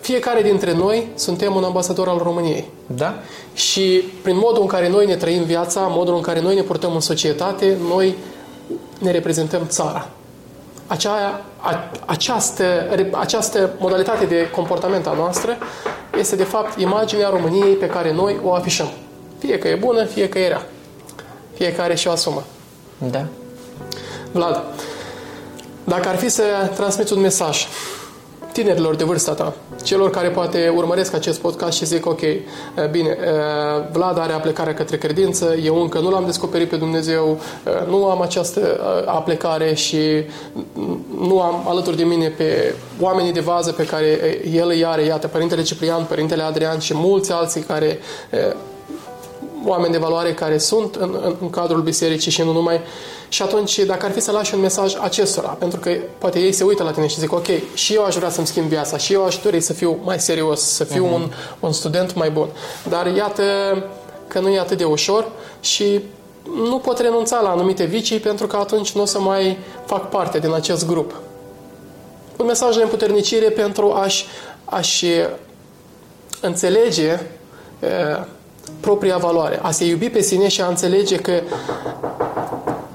fiecare dintre noi suntem un ambasador al României. Da? Și prin modul în care noi ne trăim viața, modul în care noi ne purtăm în societate, noi ne reprezentăm țara. Acea, a, această, această modalitate de comportament a noastră este de fapt imaginea României pe care noi o afișăm. Fie că e bună, fie că e rea. Fiecare și-o asumă. Da. Vlad, dacă ar fi să transmiți un mesaj tinerilor de vârsta ta, celor care poate urmăresc acest podcast și zic, ok, eh, bine, eh, Vlad are aplecarea către credință, eu încă nu l-am descoperit pe Dumnezeu, eh, nu am această aplecare și nu am alături de mine pe oamenii de vază pe care el îi are, iată, Părintele Ciprian, Părintele Adrian și mulți alții care oameni de valoare care sunt în, în, în cadrul bisericii și nu numai. Și atunci, dacă ar fi să lași un mesaj acestora, pentru că poate ei se uită la tine și zic, ok, și eu aș vrea să-mi schimb viața, și eu aș dori să fiu mai serios, să fiu uh-huh. un, un student mai bun. Dar iată că nu e atât de ușor și nu pot renunța la anumite vicii pentru că atunci nu o să mai fac parte din acest grup. Un mesaj de împuternicire pentru a-și, a-și înțelege propria valoare, a se iubi pe sine și a înțelege că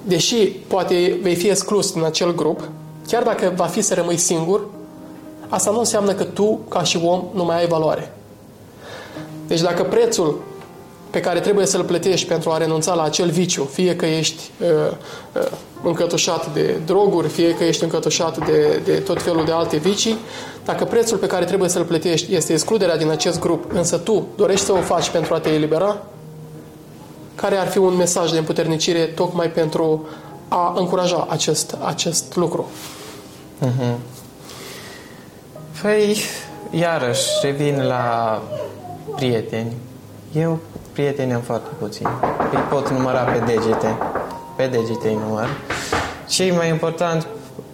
deși poate vei fi exclus din acel grup, chiar dacă va fi să rămâi singur, asta nu înseamnă că tu, ca și om, nu mai ai valoare. Deci dacă prețul pe care trebuie să-l plătești pentru a renunța la acel viciu, fie că ești uh, uh, încătușat de droguri, fie că ești încătușat de, de tot felul de alte vicii, dacă prețul pe care trebuie să-l plătești este excluderea din acest grup, însă tu dorești să o faci pentru a te elibera, care ar fi un mesaj de împuternicire tocmai pentru a încuraja acest, acest lucru? Mhm. Păi, iarăși, revin la prieteni. Eu prieteni am foarte puțini. Îi pot număra pe degete. Pe degete îi număr. Cei mai important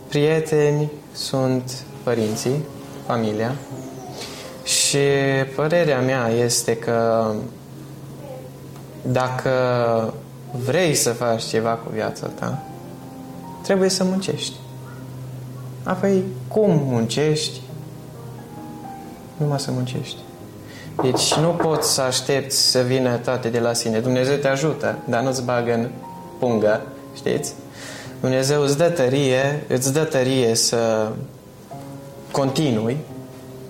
prieteni sunt părinții, familia. Și părerea mea este că dacă vrei să faci ceva cu viața ta, trebuie să muncești. Apoi, cum muncești? Numai să muncești. Deci nu poți să aștepți să vină toate de la sine. Dumnezeu te ajută, dar nu-ți bagă în pungă, știți? Dumnezeu îți dă tărie, îți dă tărie să continui,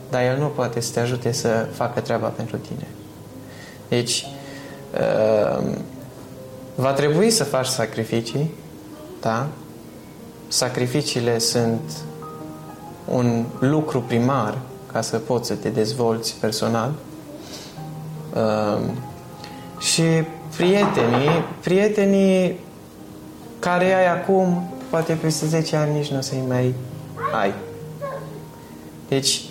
dar El nu poate să te ajute să facă treaba pentru tine. Deci, uh, va trebui să faci sacrificii, da? Sacrificiile sunt un lucru primar ca să poți să te dezvolți personal. Uh, și prietenii, prietenii care ai acum, poate peste 10 ani nici nu o să-i mai ai. Deci,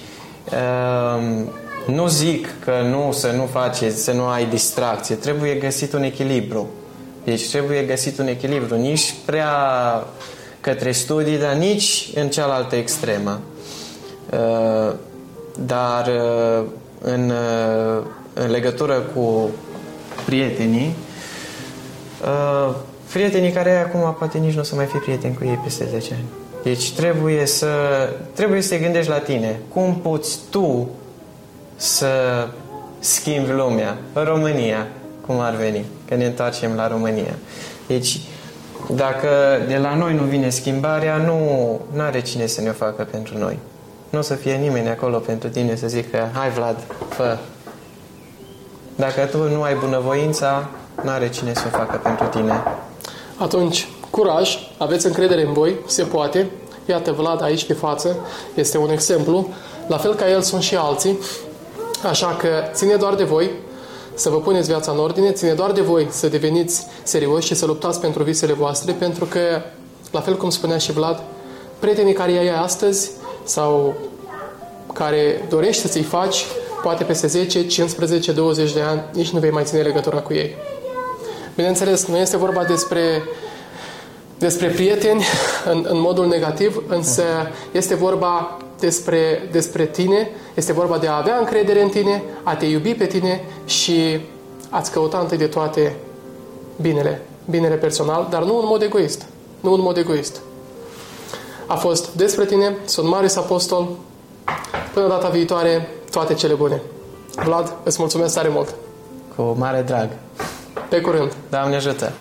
uh, nu zic că nu să nu faceți, să nu ai distracție. Trebuie găsit un echilibru. Deci trebuie găsit un echilibru. Nici prea către studii, dar nici în cealaltă extremă. Uh, dar uh, în, uh, în legătură cu prietenii, prietenii care ai acum poate nici nu o să mai fii prieteni cu ei peste 10 ani. Deci trebuie să, trebuie să te gândești la tine. Cum poți tu să schimbi lumea? România, cum ar veni, că ne întoarcem la România. Deci, dacă de la noi nu vine schimbarea, nu are cine să ne o facă pentru noi. Nu o să fie nimeni acolo pentru tine să zică, hai Vlad, fă. Dacă tu nu ai bunăvoința, nu are cine să o facă pentru tine. Atunci, curaj, aveți încredere în voi, se poate. Iată, Vlad aici de față este un exemplu. La fel ca el sunt și alții. Așa că ține doar de voi să vă puneți viața în ordine, ține doar de voi să deveniți serioși și să luptați pentru visele voastre, pentru că, la fel cum spunea și Vlad, prietenii care ai astăzi sau care dorești să ți-i faci, poate peste 10, 15, 20 de ani, nici nu vei mai ține legătura cu ei. Bineînțeles, nu este vorba despre, despre prieteni în, în modul negativ, însă este vorba despre, despre tine, este vorba de a avea încredere în tine, a te iubi pe tine și a-ți căuta întâi de toate binele, binele personal, dar nu în mod egoist. Nu în mod egoist. A fost despre tine, sunt Marius Apostol. Până data viitoare, toate cele bune. Vlad, îți mulțumesc tare mult! Cu mare drag. Pe curând! Doamne ajută!